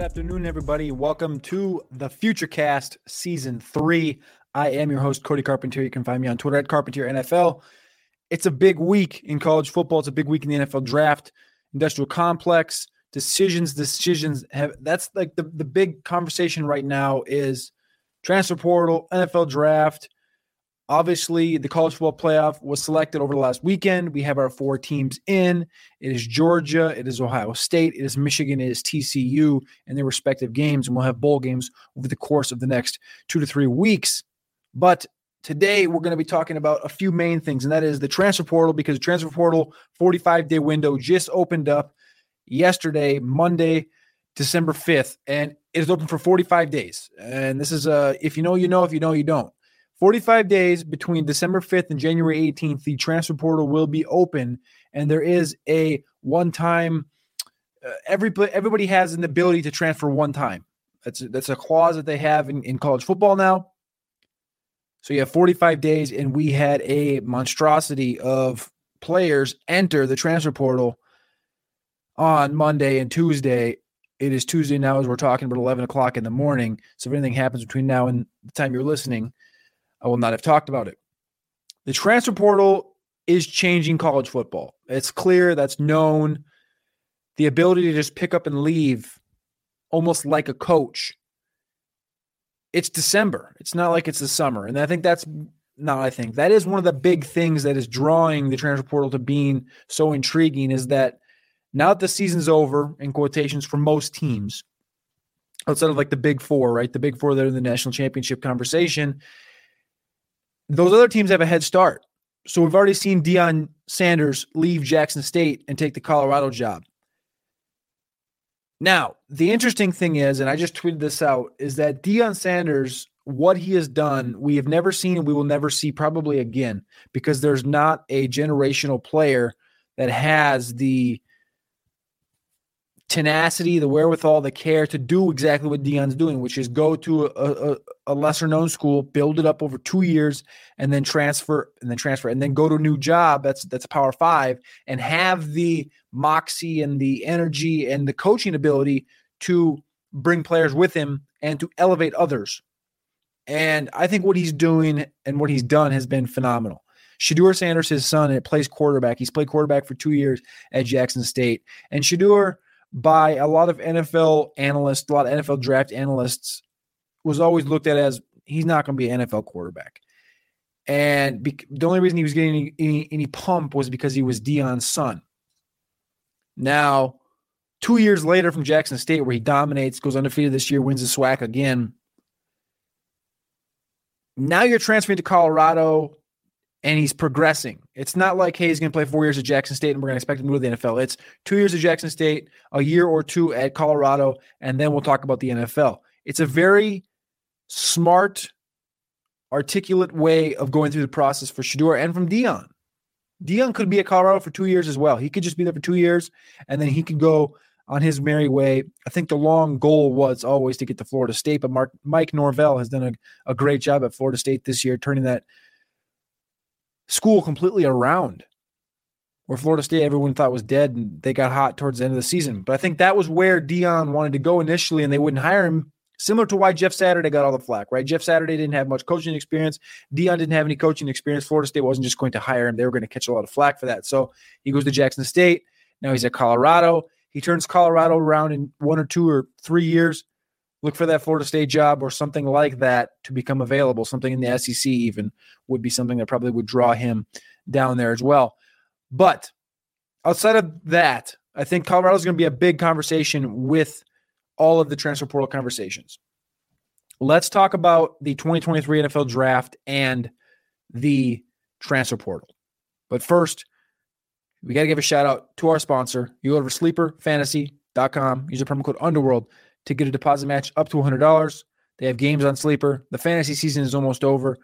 Good afternoon, everybody. Welcome to the Futurecast Season 3. I am your host, Cody Carpentier. You can find me on Twitter at Carpentier NFL. It's a big week in college football. It's a big week in the NFL draft, industrial complex, decisions, decisions have that's like the, the big conversation right now is transfer portal, NFL draft. Obviously, the college football playoff was selected over the last weekend. We have our four teams in. It is Georgia, it is Ohio State, it is Michigan, it is TCU in their respective games, and we'll have bowl games over the course of the next two to three weeks. But today we're going to be talking about a few main things, and that is the transfer portal, because the transfer portal 45 day window just opened up yesterday, Monday, December 5th, and it is open for 45 days. And this is uh if you know, you know, if you know, you don't. 45 days between December 5th and January 18th, the transfer portal will be open, and there is a one-time. Uh, every everybody has an ability to transfer one time. That's a, that's a clause that they have in, in college football now. So you have 45 days, and we had a monstrosity of players enter the transfer portal on Monday and Tuesday. It is Tuesday now as we're talking about 11 o'clock in the morning. So if anything happens between now and the time you're listening, I will not have talked about it. The transfer portal is changing college football. It's clear, that's known. The ability to just pick up and leave almost like a coach. It's December. It's not like it's the summer. And I think that's not I think. That is one of the big things that is drawing the transfer portal to being so intriguing is that now that the season's over, in quotations, for most teams, outside of like the big four, right? The big four that are in the national championship conversation, those other teams have a head start. So we've already seen Deion Sanders leave Jackson State and take the Colorado job. Now, the interesting thing is, and I just tweeted this out, is that Deion Sanders, what he has done, we have never seen and we will never see probably again because there's not a generational player that has the tenacity, the wherewithal, the care to do exactly what Deion's doing, which is go to a, a, a, lesser known school, build it up over two years, and then transfer, and then transfer, and then go to a new job. That's that's a power five, and have the moxie and the energy and the coaching ability to bring players with him and to elevate others. And I think what he's doing and what he's done has been phenomenal. Shedeur Sanders, his son, it plays quarterback. He's played quarterback for two years at Jackson State. And Shedeur, by a lot of NFL analysts, a lot of NFL draft analysts, was always looked at as he's not going to be an NFL quarterback. And be, the only reason he was getting any, any, any pump was because he was Deion's son. Now, two years later from Jackson State, where he dominates, goes undefeated this year, wins the SWAC again. Now you're transferring to Colorado and he's progressing. It's not like, hey, he's going to play four years at Jackson State and we're going to expect him to move to the NFL. It's two years at Jackson State, a year or two at Colorado, and then we'll talk about the NFL. It's a very smart, articulate way of going through the process for Shedeur and from Deion. Deion could be at Colorado for two years as well. He could just be there for two years and then he could go on his merry way. I think the long goal was always to get to Florida State, but Mark, Mike Norvell has done a, a great job at Florida State this year, turning that school completely around. Where Florida State, everyone thought was dead, and they got hot towards the end of the season. But I think that was where Deion wanted to go initially, and they wouldn't hire him. Similar to why Jeff Saturday got all the flack, right? Jeff Saturday didn't have much coaching experience. Deion didn't have any coaching experience. Florida State wasn't just going to hire him; they were going to catch a lot of flack for that. So he goes to Jackson State. Now he's at Colorado. He turns Colorado around in one or two or three years. Look for that Florida State job or something like that to become available. Something in the SEC even would be something that probably would draw him down there as well. But outside of that, I think Colorado is going to be a big conversation with all of the transfer portal conversations. Let's talk about the 2023 NFL draft and the transfer portal. But first, we got to give a shout out to our sponsor. You go over sleeperfantasy.com, use the promo code underworld to get a deposit match up to $100. They have games on Sleeper. The fantasy season is almost over.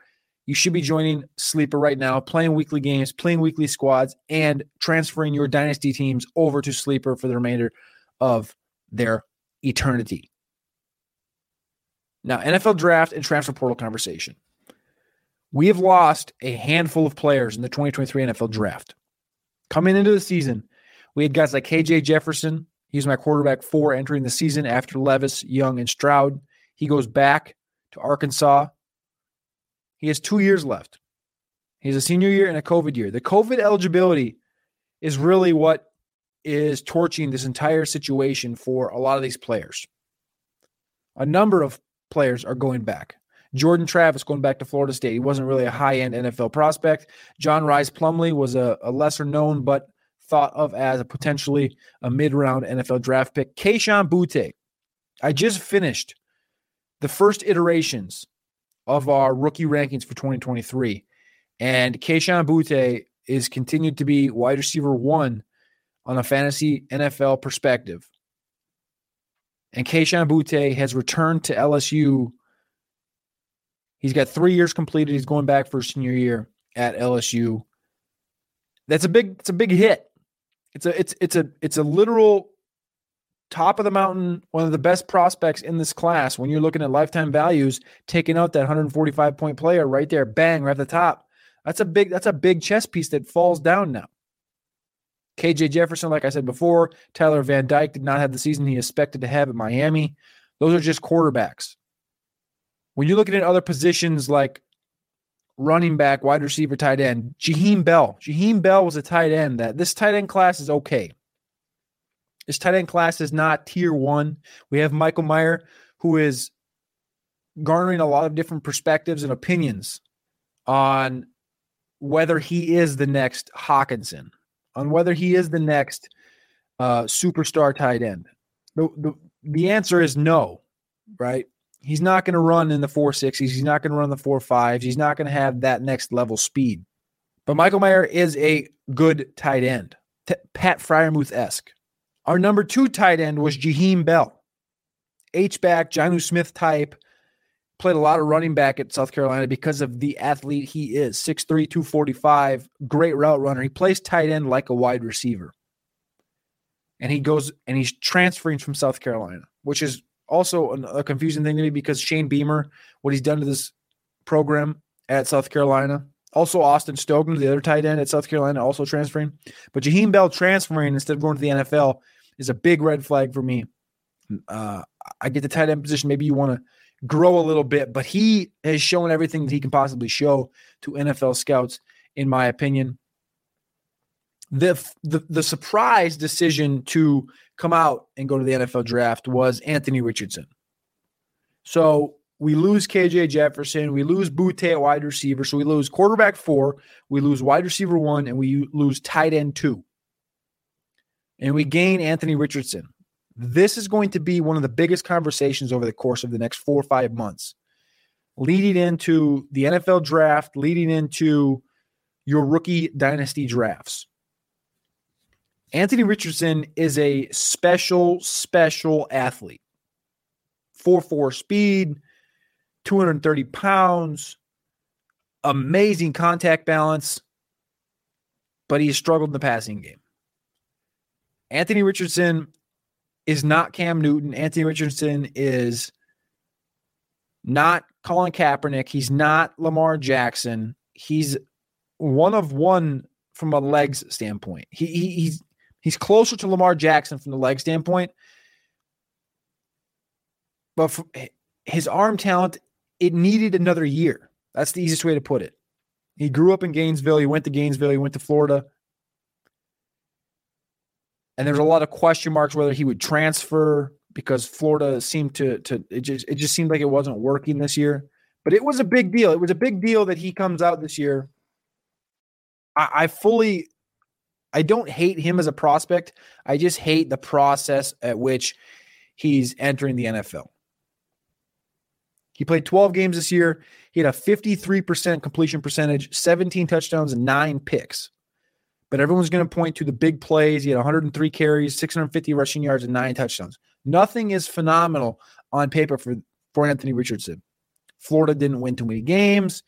You should be joining Sleeper right now, playing weekly games, playing weekly squads, and transferring your dynasty teams over to Sleeper for the remainder of their eternity. Now, NFL draft and transfer portal conversation. We have lost a handful of players in the 2023 NFL draft. Coming into the season, we had guys like KJ Jefferson. He's my quarterback four entering the season after Levis, Young, and Stroud. He goes back to Arkansas he has two years left. He's a senior year and a COVID year. The COVID eligibility is really what is torching this entire situation for a lot of these players. A number of players are going back. Jordan Travis going back to Florida State. He wasn't really a high end NFL prospect. John Rhys Plumlee was a, a, lesser known but thought of as a potentially a mid round NFL draft pick. Kayshon Boutte. I just finished the first iterations of our rookie rankings for 2023. And Kayshon Boutte is continued to be wide receiver one on a fantasy NFL perspective. And Kayshon Boutte has returned to LSU. He's got three years completed. He's going back for senior year at LSU. That's a big, it's a big hit. It's a it's it's a it's a literal top of the mountain, one of the best prospects in this class. When you're looking at lifetime values, taking out that 145 point player right there, bang, right at the top. That's a big that's a big chess piece that falls down now. KJ Jefferson, like I said before, Tyler Van Dyke did not have the season he expected to have at Miami. Those are just quarterbacks. When you're looking at other positions like running back, wide receiver, tight end, Jaheim Bell. Jaheim Bell was a tight end that this tight end class is okay. This tight end class is not tier one. We have Michael Mayer, who is garnering a lot of different perspectives and opinions on whether he is the next Hockenson, on whether he is the next uh, superstar tight end. The, the, the answer is no, right? He's not going to run in the four sixties. He's not going to run the four fives. He's not going to have that next level speed. But Michael Mayer is a good tight end, T- Pat Freiermuth esque. Our number two tight end was Jaheim Bell, H back, Jonnu Smith type. Played a lot of running back at South Carolina because of the athlete he is 6'3, 245, great route runner. He plays tight end like a wide receiver. And he goes and he's transferring from South Carolina, which is also a confusing thing to me because Shane Beamer, what he's done to this program at South Carolina, also, Austin Stogner, the other tight end at South Carolina, also transferring. But Jaheim Bell transferring instead of going to the NFL is a big red flag for me. Uh, I get the tight end position. Maybe you want to grow a little bit, but he has shown everything that he can possibly show to NFL scouts, in my opinion. The, the the surprise decision to come out and go to the NFL draft was Anthony Richardson. So we lose KJ Jefferson, we lose Boutte at wide receiver, so we lose quarterback four, we lose wide receiver one, and we lose tight end two and we gain Anthony Richardson. This is going to be one of the biggest conversations over the course of the next four or five months, leading into the NFL draft, leading into your rookie dynasty drafts. Anthony Richardson is a special, special athlete. 4 4 speed, 230 pounds, amazing contact balance, but he has struggled in the passing game. Anthony Richardson is not Cam Newton. Anthony Richardson is not Colin Kaepernick. He's not Lamar Jackson. He's one of one from a legs standpoint. He, he he's he's closer to Lamar Jackson from the leg standpoint. But his arm talent, it needed another year. That's the easiest way to put it. He grew up in Gainesville. He went to Gainesville. He went to Florida and there's a lot of question marks whether he would transfer because Florida seemed to to it just it just seemed like it wasn't working this year. But it was a big deal. It was a big deal that he comes out this year. I, I fully I don't hate him as a prospect. I just hate the process at which he's entering the NFL. He played 12 games this year. He had a 53% completion percentage, 17 touchdowns, and nine picks. But everyone's going to point to the big plays. He had 103 carries, 650 rushing yards, and nine touchdowns. Nothing is phenomenal on paper for, for Anthony Richardson. Florida didn't win too many games.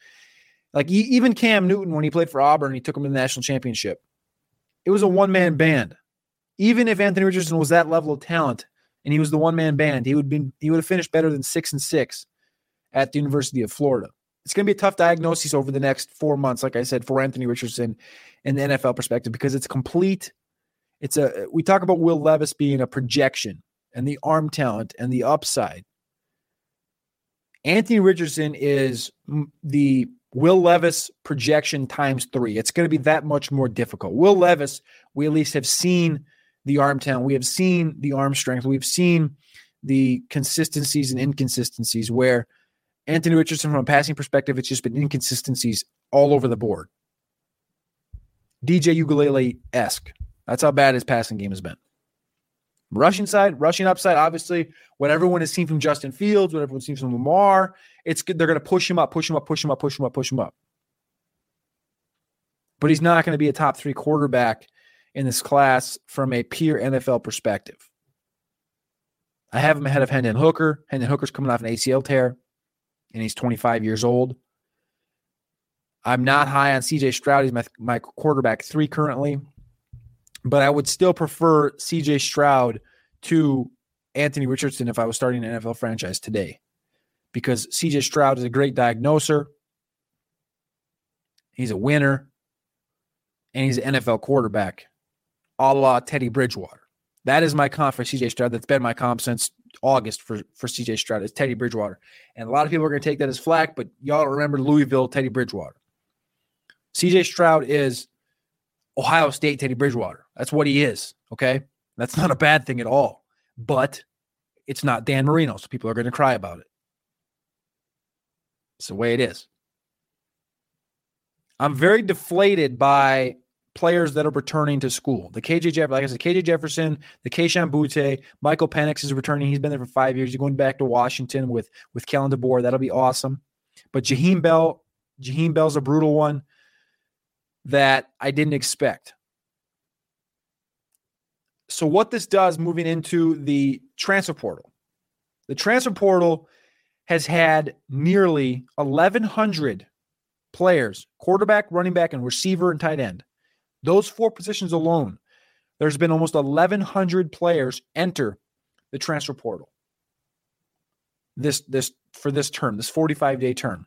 Like even Cam Newton, when he played for Auburn, he took him to the national championship. It was a one man band. Even if Anthony Richardson was that level of talent and he was the one man band, he would be he would have finished better than six and six at the University of Florida. It's going to be a tough diagnosis over the next four months, like I said, for Anthony Richardson in the NFL perspective because it's complete. It's a we talk about Will Levis being a projection and the arm talent and the upside. Anthony Richardson is the Will Levis projection times three. It's going to be that much more difficult. Will Levis, we at least have seen the arm talent. We have seen the arm strength. We've seen the consistencies and inconsistencies where Anthony Richardson, from a passing perspective, it's just been inconsistencies all over the board. DJ Uiagalelei esque. That's how bad his passing game has been. Rushing side, rushing upside, obviously, what everyone has seen from Justin Fields, what everyone sees from Lamar, it's. They're going to push him up, push him up, push him up, push him up, push him up. But he's not going to be a top three quarterback in this class from a pure NFL perspective. I have him ahead of Hendon Hooker. Hendon Hooker's coming off an ACL tear, and he's 25 years old. I'm not high on CJ Stroud. He's my, my quarterback three currently but I would still prefer CJ Stroud to Anthony Richardson if I was starting an NFL franchise today because CJ Stroud is a great diagnoser. He's a winner and he's an NFL quarterback a la Teddy Bridgewater. That is my comp for CJ Stroud. That's been my comp since August for, for CJ Stroud. It's Teddy Bridgewater. And a lot of people are going to take that as flack, but y'all remember Louisville, Teddy Bridgewater. CJ Stroud is Ohio State Teddy Bridgewater. That's what he is. Okay. That's not a bad thing at all. But it's not Dan Marino. So people are going to cry about it. It's the way it is. I'm very deflated by players that are returning to school. The KJ Jefferson, like I said, KJ Jefferson, the Kayshon Boutte, Michael Penix is returning. He's been there for five years. He's going back to Washington with with Kalen DeBoer. That'll be awesome. But Jaheim Bell, Jaheim Bell's a brutal one that I didn't expect. So, what this does moving into the transfer portal, the transfer portal has had nearly 1,100 players quarterback, running back, and receiver and tight end. Those four positions alone, there's been almost 1,100 players enter the transfer portal this this for this term, this 45 day term.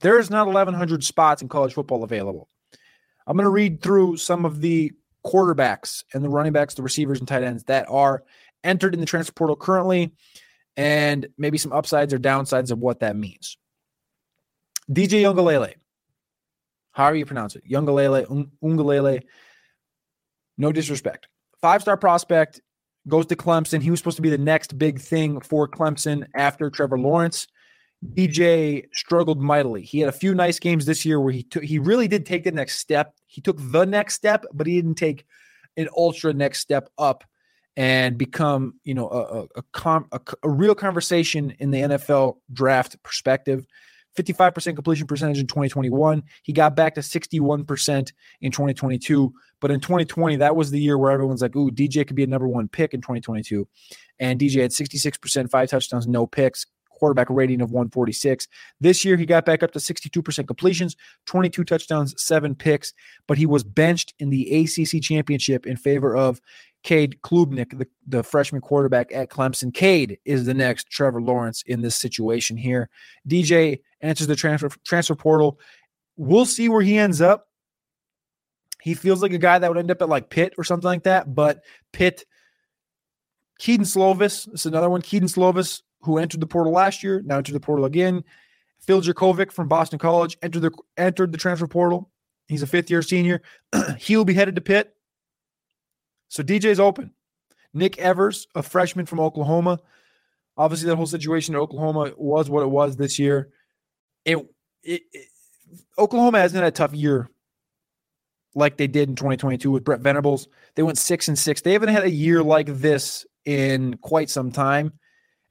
There is not 1,100 spots in college football available. I'm going to read through some of the quarterbacks and the running backs, the receivers and tight ends that are entered in the transfer portal currently, and maybe some upsides or downsides of what that means. DJ Uiagalelei, however you pronounce it, Youngalele, Ungalele, no disrespect. Five star prospect goes to Clemson. He was supposed to be the next big thing for Clemson after Trevor Lawrence. DJ struggled mightily. He had a few nice games this year where he took he really did take the next step. He took the next step, but he didn't take an ultra next step up and become, you know, a a, com, a, a real conversation in the NFL draft perspective. 55% completion percentage in 2021. He got back to 61% in 2022. But in 2020, that was the year where everyone's like, ooh, DJ could be a number one pick in 2022. And DJ had 66%, five touchdowns, no picks, quarterback rating of 146. This year, he got back up to 62% completions, 22 touchdowns, seven picks, but he was benched in the ACC championship in favor of Cade Klubnik, the, the freshman quarterback at Clemson. Cade is the next Trevor Lawrence in this situation here. DJ enters the transfer transfer portal. We'll see where he ends up. He feels like a guy that would end up at like Pitt or something like that, but Pitt, Kedon Slovis is another one. Kedon Slovis who entered the portal last year, now entered the portal again. Phil Jurkovec from Boston College entered the entered the transfer portal. He's a fifth year senior. He'll be headed to Pitt. So DJ's open. Nick Evers, a freshman from Oklahoma. Obviously, that whole situation in Oklahoma was what it was this year. It, it, it Oklahoma hasn't had a tough year like they did in 2022 with Brent Venables. They went six and six. They haven't had a year like this in quite some time.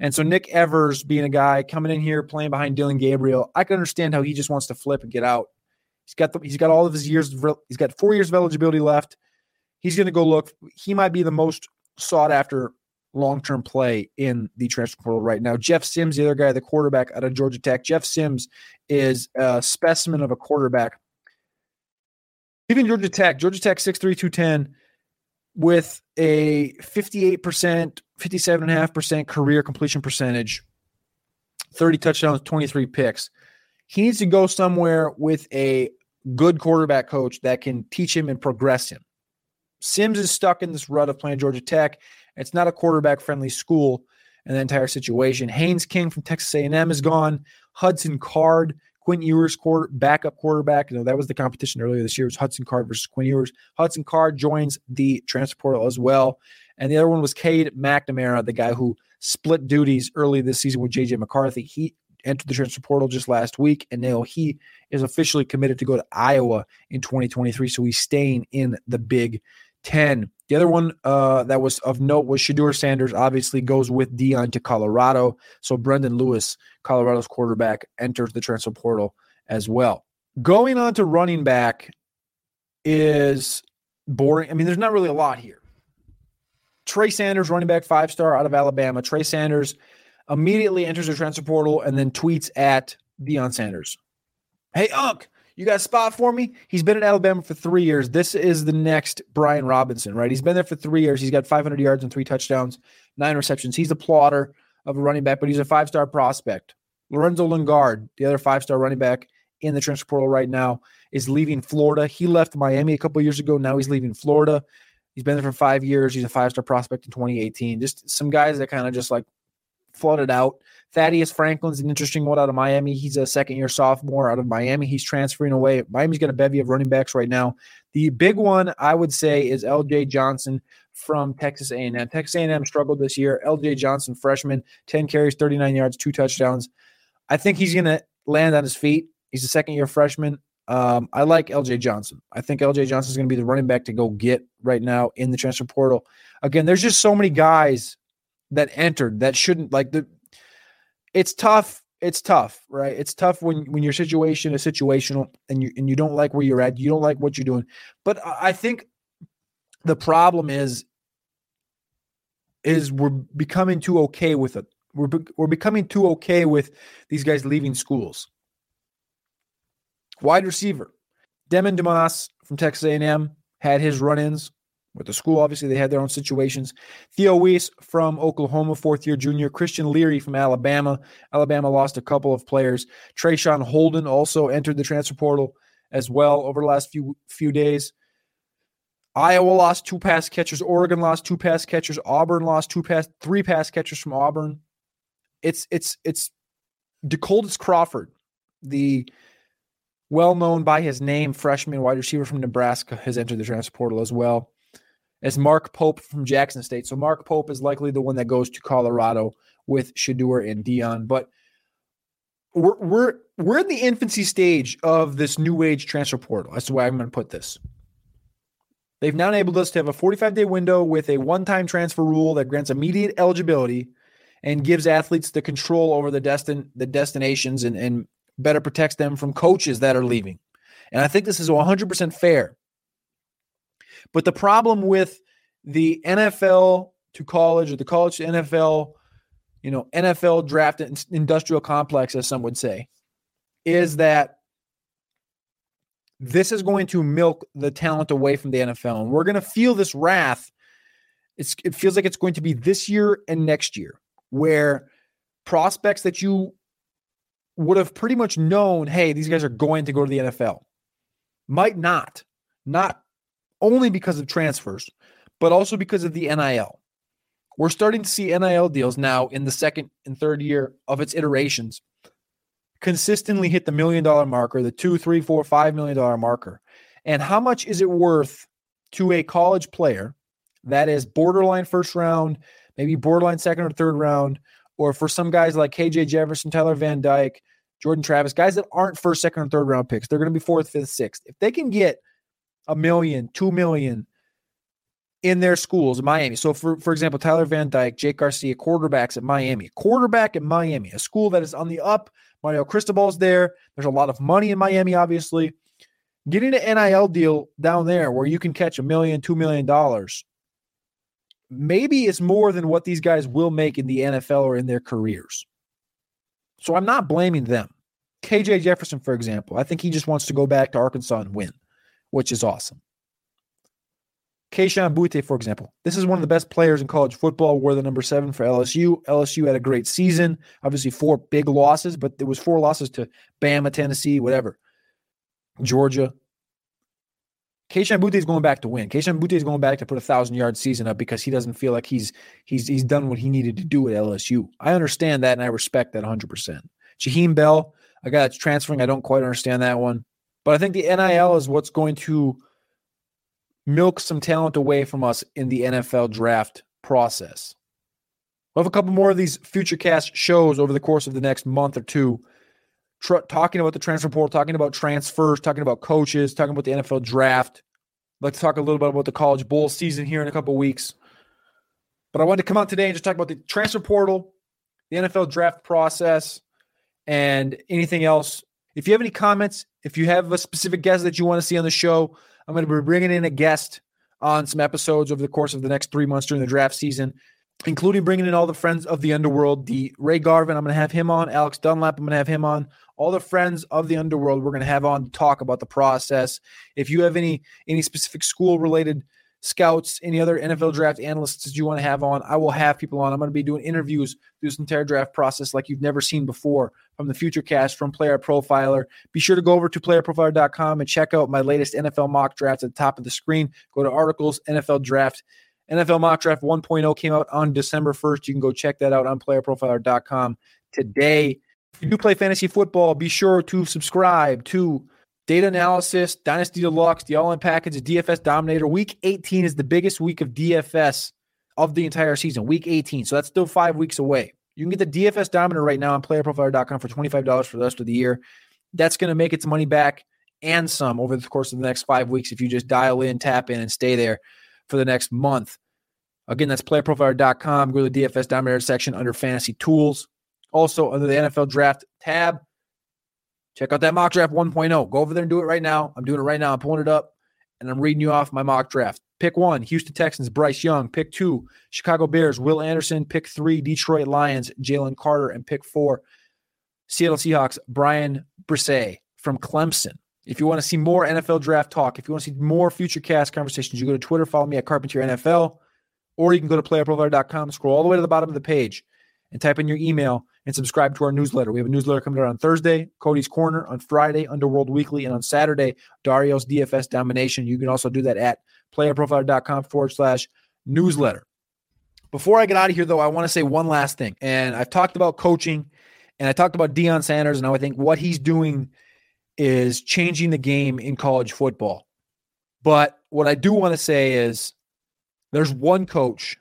And so Nick Evers being a guy coming in here playing behind Dillon Gabriel, I can understand how he just wants to flip and get out. He's got the, he's got all of his years. He's got four years of eligibility left. He's going to go look. He might be the most sought after long term play in the transfer portal right now. Jeff Sims, the other guy, the quarterback out of Georgia Tech. Jeff Sims is a specimen of a quarterback. Even Georgia Tech, Georgia Tech 6'3, 210 with a 58%, 57.5% career completion percentage, 30 touchdowns, 23 picks. He needs to go somewhere with a good quarterback coach that can teach him and progress him. Sims is stuck in this rut of playing Georgia Tech. It's not a quarterback friendly school and the entire situation. Haynes King from Texas A&M is gone. Hudson Card Quinn Ewers, quarter, backup quarterback. You know, that was the competition earlier this year. It was Hudson Card versus Quinn Ewers. Hudson Card joins the transfer portal as well. And the other one was Cade McNamara, the guy who split duties early this season with JJ McCarthy. He entered the transfer portal just last week, and now he is officially committed to go to Iowa in 2023. So he's staying in the Big Ten. The other one uh, that was of note was Shedeur Sanders, obviously goes with Deion to Colorado. So Brendon Lewis, Colorado's quarterback, enters the transfer portal as well. Going on to running back is boring. I mean, there's not really a lot here. Trey Sanders, running back five star out of Alabama. Trey Sanders immediately enters the transfer portal and then tweets at Deion Sanders. Hey, Unc, you got a spot for me? He's been at Alabama for three years. This is the next Brian Robinson, right? He's been there for three years. He's got 500 yards and three touchdowns, nine receptions. He's a plotter of a running back, but he's a five star prospect. Lorenzo Lingard, the other five star running back in the transfer portal right now, is leaving Florida. He left Miami a couple years ago. Now he's leaving Florida. He's been there for five years. He's a five star prospect in 2018. Just some guys that kind of just like flooded out. Thaddeus Franklin's an interesting one out of Miami. He's a second year sophomore out of Miami. He's transferring away. Miami's got a bevy of running backs right now. The big one I would say is LJ Johnson from Texas A&M. Texas A&M struggled this year. LJ Johnson, freshman, 10 carries, 39 yards, two touchdowns. I think he's going to land on his feet. He's a second year freshman. Um, I like LJ Johnson. I think LJ Johnson is going to be the running back to go get right now in the transfer portal. Again, there's just so many guys that entered that shouldn't like the it's tough. It's tough, right? It's tough when when your situation is situational and you and you don't like where you're at. You don't like what you're doing. But I think the problem is is we're becoming too okay with it. We're we're becoming too okay with these guys leaving schools. Wide receiver, Demond Demas from Texas A&M had his run-ins with the school. Obviously, they had their own situations. Theo Wease from Oklahoma, fourth year junior. Christian Leary from Alabama. Alabama lost a couple of players. Traeshon Holden also entered the transfer portal as well over the last few few days. Iowa lost two pass catchers. Oregon lost two pass catchers. Auburn lost two pass, three pass catchers from Auburn. It's it's it's DeColdest Crawford, the well known by his name freshman wide receiver from Nebraska, has entered the transfer portal as well as Mark Pope from Jackson State. So Mark Pope is likely the one that goes to Colorado with Shedeur and Deion. But we're we're we're in the infancy stage of this new age transfer portal. That's the way I'm going to put this. They've now enabled us to have a 45 day window with a one time transfer rule that grants immediate eligibility and gives athletes the control over the destin the destinations and, and better protects them from coaches that are leaving. And I think this is 100% fair. But the problem with the NFL to college or the college to NFL, you know, NFL draft industrial complex, as some would say, is that this is going to milk the talent away from the NFL. And we're going to feel this wrath. It's, it feels like it's going to be this year and next year, where prospects that you would have pretty much known, hey, these guys are going to go to the NFL, might not, not only because of transfers, but also because of the NIL. We're starting to see NIL deals now in the second and third year of its iterations consistently hit the million dollar marker, the two, three, four, five million dollar marker. And how much is it worth to a college player that is borderline first round, maybe borderline second or third round, or for some guys like KJ Jefferson, Tyler Van Dyke, Jordan Travis, guys that aren't first, second, or third round picks, they're going to be fourth, fifth, sixth. If they can get a million, two million in their schools in Miami. So, for, for example, Tyler Van Dyke, Jake Garcia, quarterbacks at Miami, quarterback at Miami, a school that is on the up. Mario Cristobal's there. There's a lot of money in Miami, obviously. Getting an NIL deal down there where you can catch a million, two million dollars, maybe it's more than what these guys will make in the NFL or in their careers. So I'm not blaming them. KJ Jefferson, for example, I think he just wants to go back to Arkansas and win, which is awesome. Kayshon Boutte, for example, this is one of the best players in college football. Wore the number seven for LSU. LSU had a great season. Obviously, four big losses, but there was four losses to Bama, Tennessee, whatever, Georgia. Kayshon Boutte is going back to win. Kayshon Boutte is going back to put a thousand yard season up because he doesn't feel like he's he's he's done what he needed to do at LSU. I understand that and I respect that 100. percent Jaheim Bell, a guy that's transferring, I don't quite understand that one, but I think the NIL is what's going to milk some talent away from us in the NFL draft process. We'll have a couple more of these future cast shows over the course of the next month or two, tr- talking about the transfer portal, talking about transfers, talking about coaches, talking about the NFL draft. I'd like to talk a little bit about the college bowl season here in a couple weeks. But I wanted to come out today and just talk about the transfer portal, the NFL draft process, and anything else. If you have any comments, if you have a specific guest that you want to see on the show, I'm going to be bringing in a guest on some episodes over the course of the next three months during the draft season, including bringing in all the friends of the underworld. The Ray Garvin, I'm going to have him on. Alex Dunlap, I'm going to have him on. All the friends of the underworld, we're going to have on to talk about the process. If you have any any specific school related scouts, any other NFL draft analysts that you want to have on, I will have people on. I'm going to be doing interviews through this entire draft process like you've never seen before from the Future Cast from Player Profiler. Be sure to go over to playerprofiler.com and check out my latest NFL mock drafts at the top of the screen. Go to articles, NFL draft. NFL mock draft 1.0 came out on December 1st. You can go check that out on playerprofiler.com today. If you do play fantasy football, be sure to subscribe to Data Analysis, Dynasty Deluxe, the All In Package, the DFS Dominator. Week 18 is the biggest week of DFS of the entire season, week 18. So that's still five weeks away. You can get the DFS Dominator right now on playerprofiler.com for $25 for the rest of the year. That's going to make its money back and some over the course of the next five weeks if you just dial in, tap in, and stay there for the next month. Again, that's playerprofiler.com. Go to the DFS Dominator section under fantasy tools. Also, under the NFL draft tab, check out that mock draft 1.0. Go over there and do it right now. I'm doing it right now. I'm pulling it up and I'm reading you off my mock draft. Pick one, Houston Texans, Bryce Young. Pick two, Chicago Bears, Will Anderson. Pick three, Detroit Lions, Jalen Carter. And pick four, Seattle Seahawks, Bryan Bresee from Clemson. If you want to see more NFL draft talk, if you want to see more future cast conversations, you go to Twitter, follow me at Carpentier NFL, or you can go to playerprofiler.com, scroll all the way to the bottom of the page, and type in your email and subscribe to our newsletter. We have a newsletter coming out on Thursday, Cody's Corner on Friday, Underworld Weekly, and on Saturday, Dario's DFS Domination. You can also do that at playerprofiler.com forward slash newsletter. Before I get out of here, though, I want to say one last thing. And I've talked about coaching and I talked about Deion Sanders, and I think what he's doing is changing the game in college football. But what I do want to say is there's one coach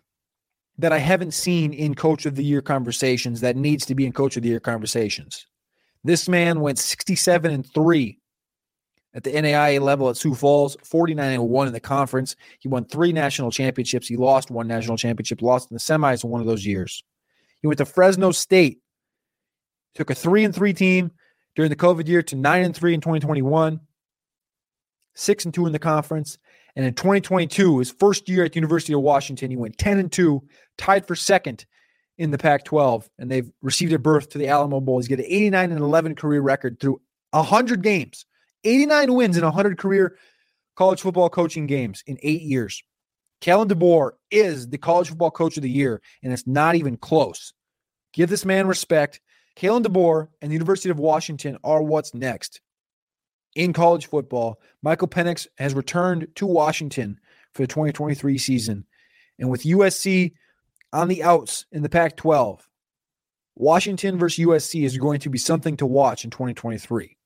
that I haven't seen in coach of the year conversations that needs to be in coach of the year conversations. This man went 67 and 3 at the NAIA level at Sioux Falls, 49 and 1 in the conference. He won three national championships. He lost one national championship, lost in the semis in one of those years. He went to Fresno State, took a 3 and 3 team during the COVID year to 9 and 3 in 2021, 6 and 2 in the conference, and in 2022, his first year at the University of Washington, he went 10 and 2, tied for second in the Pac 12, and they've received a berth to the Alamo Bowl. He's got an 89 and 11 career record through 100 games, 89 wins in 100 career college football coaching games in eight years. Kalen DeBoer is the college football coach of the year, and it's not even close. Give this man respect. Kalen DeBoer and the University of Washington are what's next in college football. Michael Penix has returned to Washington for the 2023 season. And with USC on the outs in the Pac 12, Washington versus USC is going to be something to watch in 2023.